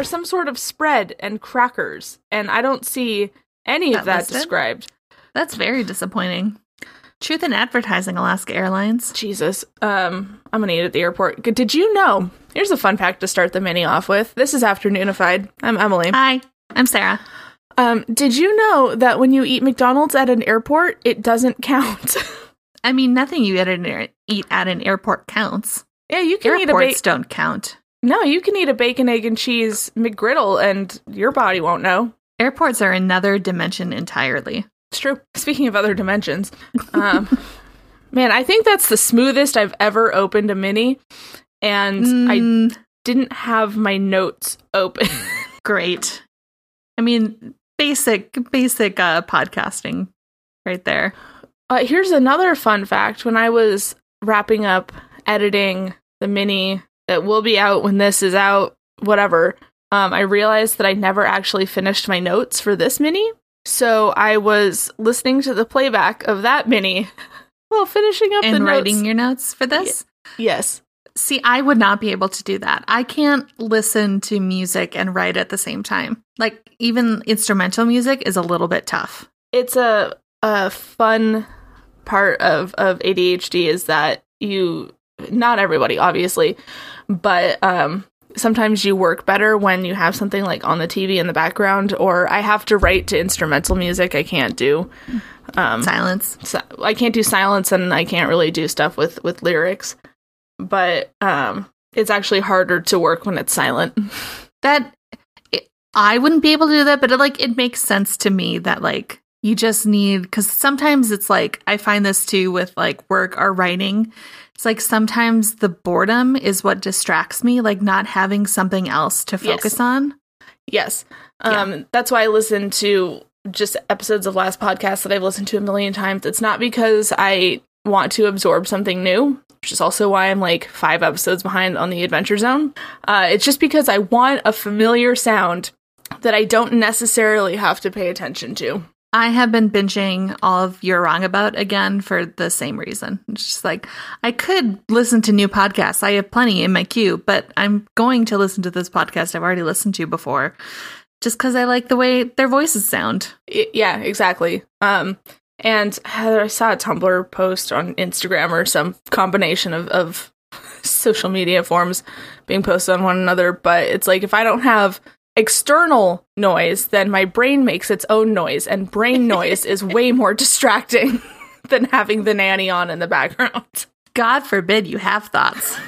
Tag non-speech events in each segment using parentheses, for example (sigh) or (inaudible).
there's some sort of spread and crackers, and I don't see any of That that listed? described. That's very disappointing. Truth in Advertising, Alaska Airlines. Jesus. Um, I'm gonna eat at the airport. Did you know? Here's a fun fact to start the mini off with. This is Afternoonified. I'm Emily. Hi, I'm Sarah. Um, did you know that when you eat McDonald's at an airport, it doesn't count? (laughs) I mean, nothing you eat at an, air- eat at an airport counts. yeah, you can eat a Airports ba- don't count. No, you can eat a bacon, egg, and cheese McGriddle, and your body won't know. Airports are another dimension entirely. It's true. Speaking of other dimensions, um, (laughs) man, I think that's the smoothest I've ever opened a mini, and I Mm, didn't have my notes open. (laughs) great. I mean, basic, basic uh, podcasting right there. Uh, here's another fun fact. When I was wrapping up editing the mini that will be out when this is out, whatever, um, I realized that I never actually finished my notes for this mini. So I was listening to the playback of that mini (laughs) while finishing up the And notes. writing your notes for this? yes. See, I would not be able to do that. I can't listen to music and write at the same time. Like, even instrumental music is a little bit tough. It's a a fun part of of ADHD is that you not everybody obviously, but um sometimes you work better when you have something like on the TV in the background or I have to write to instrumental music I can't do um Silence. si- I can't do silence and I can't really do stuff with with lyrics. But um it's actually harder to work when it's silent. That it, I wouldn't be able to do that, but it, like it makes sense to me that like you just need because sometimes it's like I find this too with like work or writing. It's like sometimes the boredom is what distracts me, like not having something else to Yes. focus on. Yes. Um, That's why I listen to just episodes of last podcasts that I've listened to a million times. It's not because I want to absorb something new, which is also why I'm like five episodes behind on the Adventure Zone. Uh, it's just because I want a familiar sound that I don't necessarily have to pay attention to. I have been binging all of You're Wrong About again for the same reason. It's just like I could listen to new podcasts. I have plenty in my queue, but I'm going to listen to this podcast I've already listened to before just because I like the way their voices sound. Yeah, exactly. Um, and I saw a Tumblr post on Instagram or some combination of, of (laughs) social media forms being posted on one another. But it's like if I don't have external noise, then my brain makes its own noise, and brain noise is way more distracting (laughs) than having the nanny on in the background. God forbid you have thoughts.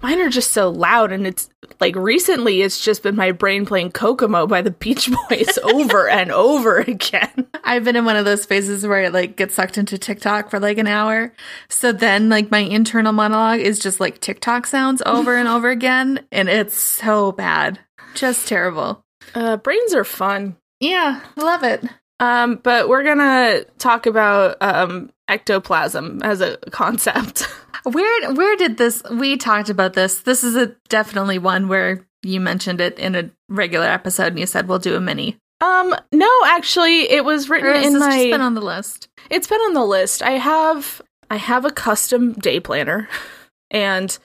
Mine are just so loud, and it's like recently it's just been my brain playing Kokomo by the Beach Boys (laughs) over and over again. I've been in one of those phases where I like get sucked into TikTok for like an hour. So then like my internal monologue is just like TikTok sounds over and over again. And it's so bad. Just terrible. Uh, brains are fun. Yeah, I love it. Um, but we're gonna talk about um, ectoplasm as a concept. (laughs) Where where did this we talked about this. This is a definitely one where you mentioned it in a regular episode and you said we'll do a mini. um, no, actually, it was written in my. just been on the list? it's been on the list. I have I have a custom day planner, (laughs) and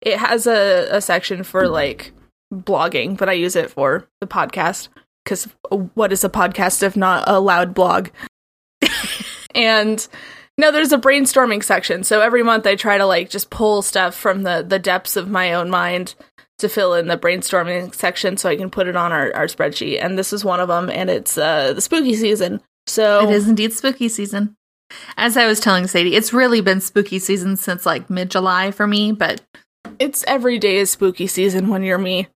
it has a, a section for like blogging, but I use it for the podcast because what is a podcast if not a loud blog? (laughs) and no, there's a brainstorming section. So every month I try to like just pull stuff from the the depths of my own mind to fill in the brainstorming section so I can put it on our, our spreadsheet. And this is one of them, and it's uh, the spooky season. So It is indeed spooky season. As I was telling Sadie, it's really been spooky season since like mid July for me, but It's every day is spooky season when you're me.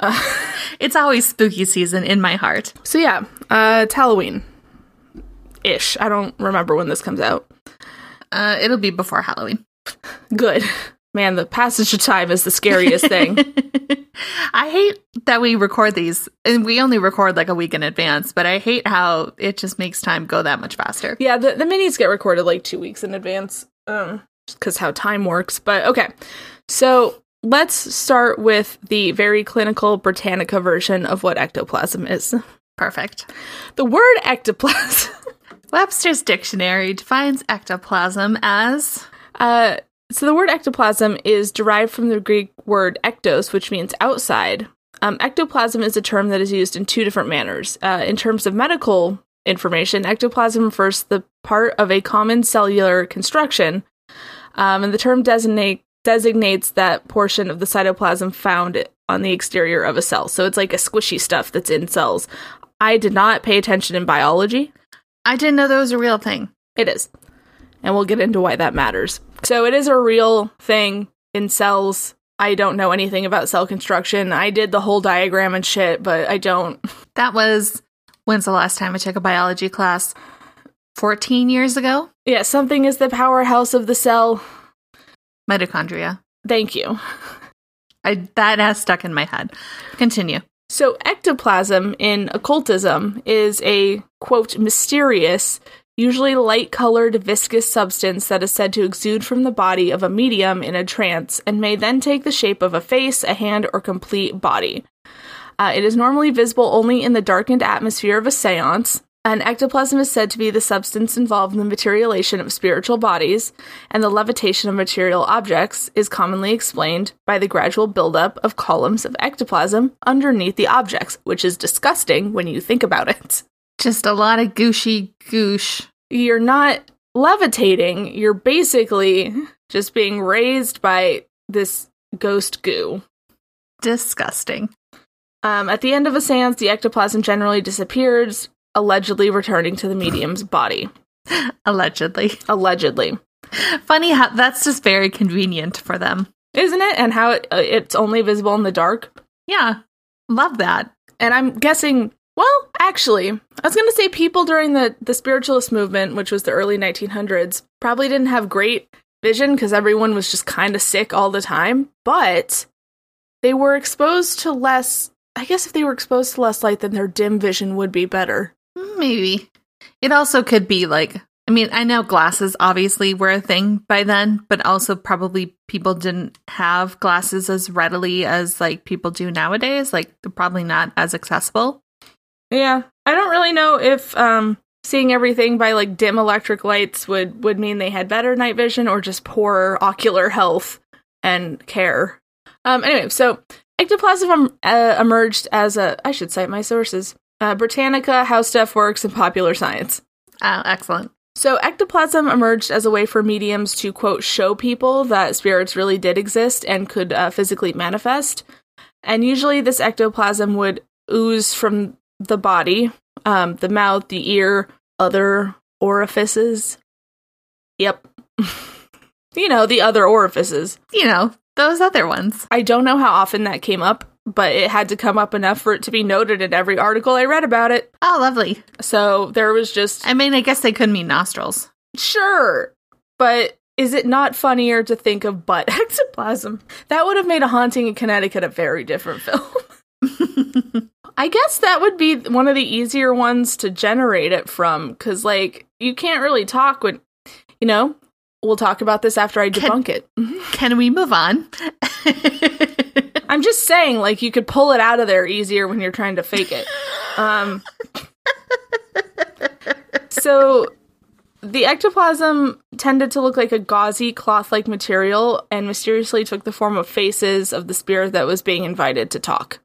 Uh, (laughs) it's always spooky season in my heart. so yeah, uh, it's Halloween ish. I don't remember when this comes out. Uh, it'll be before Halloween. Good. Man, the passage of time is the scariest thing. (laughs) I hate that we record these, and we only record like a week in advance, but I hate how it just makes time go that much faster. yeah, the, the minis get recorded like two weeks in advance, um, because how time works. But okay, so let's start with the very clinical Britannica version of what ectoplasm is. Perfect. The word ectoplasm. (laughs) Webster's dictionary defines ectoplasm as Uh, so the word ectoplasm is derived from the Greek word ektos, which means outside, Um, ectoplasm is a term that is used in two different manners. Uh, in terms of medical information, ectoplasm refers to the part of a common cellular construction, um, and the term designate, designates that portion of the cytoplasm found on the exterior of a cell. So it's like a squishy stuff that's in cells. I did not pay attention in biology. I didn't know that was a real thing. It is. And we'll get into why that matters. So it is a real thing in cells. I don't know anything about cell construction. I did the whole diagram and shit, but I don't. (laughs) That was when's the last time I took a biology class? 14 years ago? Yeah, something is the powerhouse of the cell. Mitochondria. Thank you. I that has stuck in my head. Continue. So, ectoplasm in occultism is a quote mysterious, usually light colored viscous substance that is said to exude from the body of a medium in a trance and may then take the shape of a face, a hand, or complete body. Uh, it is normally visible only in the darkened atmosphere of a seance, and ectoplasm is said to be the substance involved in the materialization of spiritual bodies, and the levitation of material objects is commonly explained by the gradual buildup of columns of ectoplasm underneath the objects, which is disgusting when you think about it. Just a lot of gooshy goosh. You're not levitating, you're basically just being raised by this ghost goo. Disgusting. Um, at the end of a seance, the ectoplasm generally disappears, allegedly returning to the medium's body. (laughs) Allegedly. Allegedly. Funny how that's just very convenient for them. Isn't it? And how it, uh, it's only visible in the dark? Yeah. Love that. And I'm guessing, well, actually, I was going to say people during the, the spiritualist movement, which was the early 1900s, probably didn't have great vision because everyone was just kind of sick all the time, but they were exposed to less. I guess if they were exposed to less light, then their dim vision would be better. Maybe. It also could be like, I mean, I know glasses obviously were a thing by then, but also probably people didn't have glasses as readily as like people do nowadays. Like, they're probably not as accessible. Yeah, I don't really know if um, seeing everything by like dim electric lights would would mean they had better night vision or just poorer ocular health and care. Um, anyway, so ectoplasm um, uh, emerged as a I should cite my sources: uh, Britannica, How Stuff Works, and Popular Science. Oh, excellent. So, ectoplasm emerged as a way for mediums to, quote, show people that spirits really did exist and could uh, physically manifest. And usually, this ectoplasm would ooze from the body, um, the mouth, the ear, other orifices. Yep. (laughs) you know, the other orifices. You know, those other ones. I don't know how often that came up, but it had to come up enough for it to be noted in every article I read about it. Oh, lovely. So there was just I mean, I guess they could mean nostrils. Sure, but is it not funnier to think of butt (laughs) ectoplasm? That would have made a haunting in Connecticut a very different film. (laughs) (laughs) I guess that would be one of the easier ones to generate it from because, like, you can't really talk when, you know, we'll talk about this after I Can- debunk it. Can we move on? I'm just saying, like, you could pull it out of there easier when you're trying to fake it. Um, (laughs) so the ectoplasm tended to look like a gauzy cloth like material and mysteriously took the form of faces of the spirit that was being invited to talk.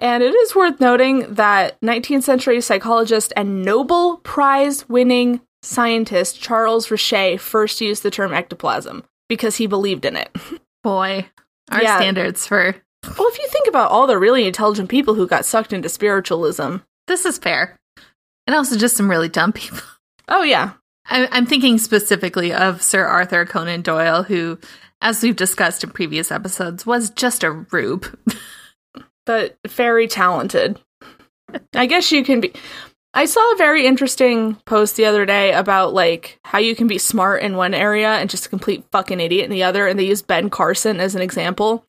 And it is worth noting that 19th century psychologist and Nobel Prize winning scientist Charles Richet first used the term ectoplasm because he believed in it. (laughs) Boy, our Yeah. standards for Well, if you think about all the really intelligent people who got sucked into spiritualism, this is fair. And also just some really dumb people. oh yeah, I, I'm thinking specifically of Sir Arthur Conan Doyle, who, as we've discussed in previous episodes, was just a rube. (laughs) but very talented. I guess you can be. I saw a very interesting post the other day about like how you can be smart in one area and just a complete fucking idiot in the other, and they used Ben Carson as an example. (laughs)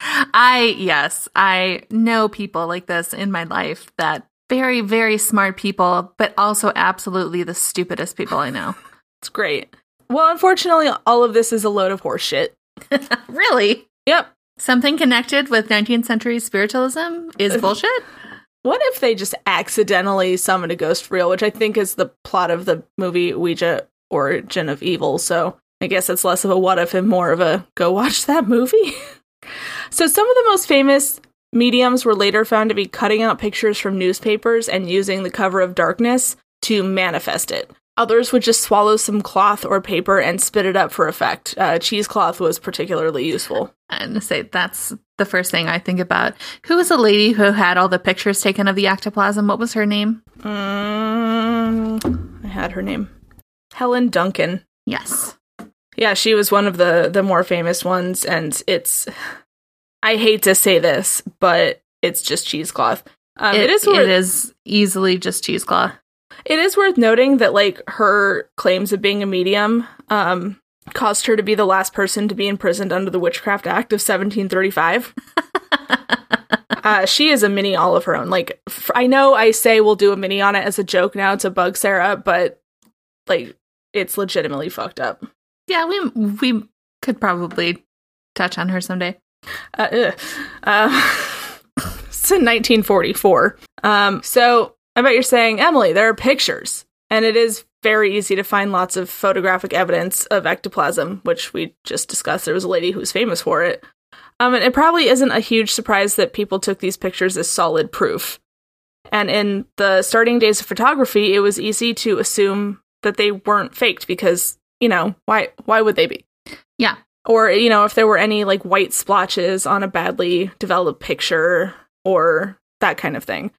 I, yes, I know people like this in my life that very, very smart people, but also absolutely the stupidest people I know. (laughs) It's great. Well, unfortunately, all of this is a load of horse shit. (laughs) really? Yep. Something connected with 19th century spiritualism is bullshit? What if they just accidentally summoned a ghost for real, which I think is the plot of the movie Ouija Origin of Evil. So I guess it's less of a what if and more of a go watch (laughs) that movie. so some of the most famous mediums were later found to be cutting out pictures from newspapers and using the cover of darkness to manifest it. Others would just swallow some cloth or paper and spit it up for effect. Uh, cheesecloth was particularly useful. And say that's the first thing I think about. Who was the lady who had all the pictures taken of the ectoplasm? What was her name? Mm, I had her name. Helen Duncan. Yes. Yeah, she was one of the the more famous ones, and it's. I hate to say this, but it's just cheesecloth. Um, it, it is. It is easily just cheesecloth. It is worth noting that like her claims of being a medium um, caused her to be the last person to be imprisoned under the Witchcraft Act of 1735. (laughs) uh, she is a mini all of her own. Like f- I know I say we'll do a mini on it as a joke now to bug Sarah, but like it's legitimately fucked up. Yeah, we we could probably touch on her someday. Uh, uh, (laughs) it's in 1944. Um, so I bet you're saying, Emily, there are pictures, and it is very easy to find lots of photographic evidence of ectoplasm, which we just discussed. There was a lady who was famous for it. Um, and it probably isn't a huge surprise that people took these pictures as solid proof. And in the starting days of photography, it was easy to assume that they weren't faked because, you know, why why would they be? Yeah. Or, you know, if there were any like white splotches on a badly developed picture or that kind of thing.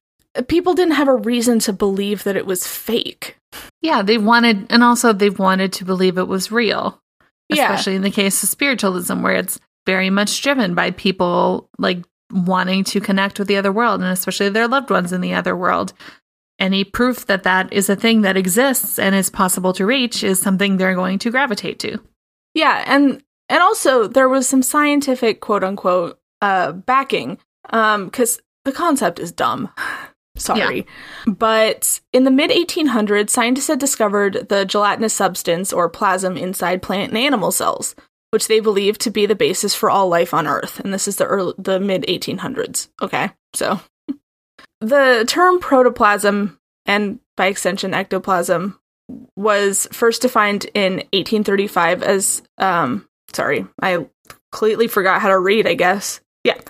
People didn't have a reason to believe that it was fake. Yeah, they wanted, and also they wanted to believe it was real. Yeah. Especially in the case of spiritualism, where it's very much driven by people like wanting to connect with the other world, and especially their loved ones in the other world. Any proof that that is a thing that exists and is possible to reach is something they're going to gravitate to. Yeah, and and also there was some scientific quote unquote uh backing um cuz the concept is dumb. (laughs) Sorry. But in the mid 1800s, scientists had discovered the gelatinous substance or plasm inside plant and animal cells, which they believed to be the basis for all life on Earth. And this is the early, the mid 1800s. Okay, so (laughs) the term protoplasm and by extension ectoplasm was first defined in 1835 as um sorry i completely forgot how to read i guess yeah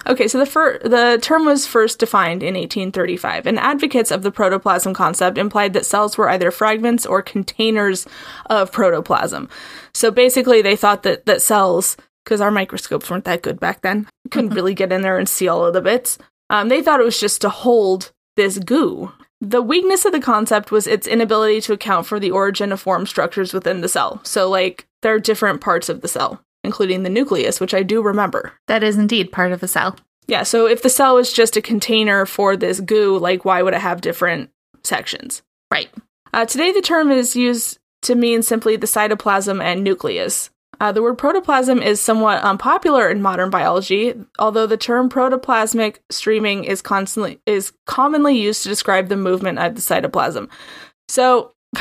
okay so the fir- the term was first defined in 1835 and advocates of the protoplasm concept implied that cells were either fragments or containers of protoplasm. So basically they thought that that cells because our microscopes weren't that good back then (laughs) couldn't really get in there and see all of the bits. Um, they thought it was just to hold this goo. The weakness of the concept was its inability to account for the origin of form structures within the cell. So, like, there are different parts of the cell, including the nucleus, which I do remember. That is indeed part of a cell. Yeah, so if the cell was just a container for this goo, like, why would it have different sections? Right. Uh, today, the term is used to mean simply the cytoplasm and nucleus. Uh, the word protoplasm is somewhat unpopular in modern biology, although the term protoplasmic streaming is constantly is commonly used to describe the movement of the cytoplasm. So, (laughs)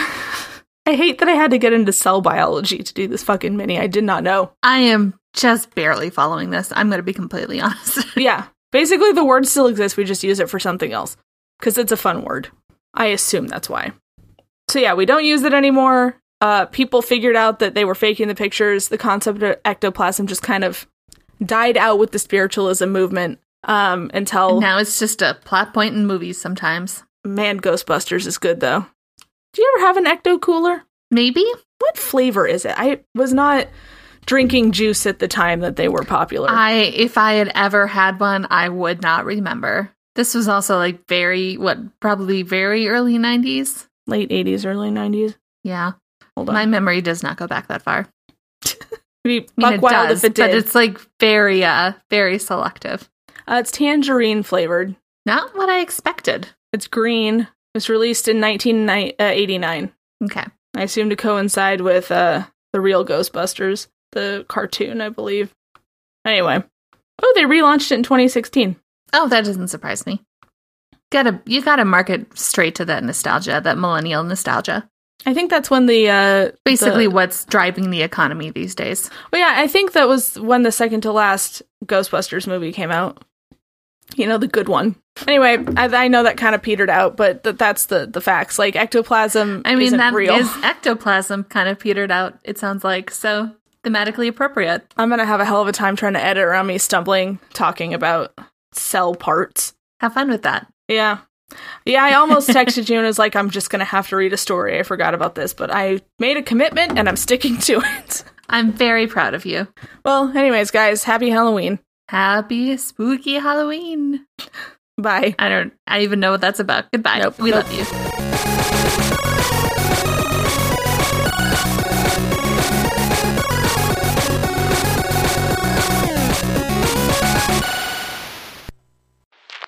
I hate that I had to get into cell biology to do this fucking mini. I did not know. I am just barely following this. I'm going to be completely (laughs) honest. yeah, basically the word still exists. We just use it for something else because it's a fun word. I assume that's why. So yeah, we don't use it anymore uh, people figured out that they were faking the pictures. The concept of ectoplasm just kind of died out with the spiritualism movement um, until And now it's just a plot point in movies sometimes. man, Ghostbusters is good though. Do you ever have an ecto cooler? Maybe? What flavor is it? I was not drinking juice at the time that they were popular. I if I had ever had one, I would not remember. This was also like very what probably very early 90s. Late 80s, early 90s. Yeah. Hold on. My memory does not go back that far. (laughs) I mean, it wild does, if it but it's like very uh very selective. Uh, it's tangerine flavored. Not what I expected. It's green. It was released in 1989. Okay. I assume to coincide with uh, the real Ghostbusters, the cartoon, I believe. Anyway, oh, they relaunched it in 2016. Oh, that doesn't surprise me. Gotta you gotta market straight to that nostalgia, that millennial nostalgia. I think that's when the uh, Basically the- what's driving the economy these days. well, yeah, I think that was when the second to last Ghostbusters movie came out. You know, the good one. Anyway, I, I know that kind of petered out, but th- that's the the facts. Like ectoplasm, I mean that is real. ectoplasm kind of petered out, it sounds like. So thematically appropriate. I'm gonna have a hell of a time trying to edit around me stumbling talking about cell parts. Have fun with that. Yeah. Yeah, I almost texted you and was like, I'm just going to have to read a story. I forgot about this, but I made a commitment and I'm sticking to it. I'm very proud of you. Well, anyways, guys, happy Halloween. Happy spooky Halloween. Bye. I don't I don't even know what that's about. Goodbye. Nope. we Nope. love you.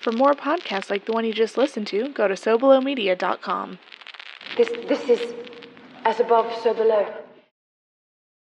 For more podcasts like the one you just listened to, go to SoBelowMedia.com. This, this is as above, so below.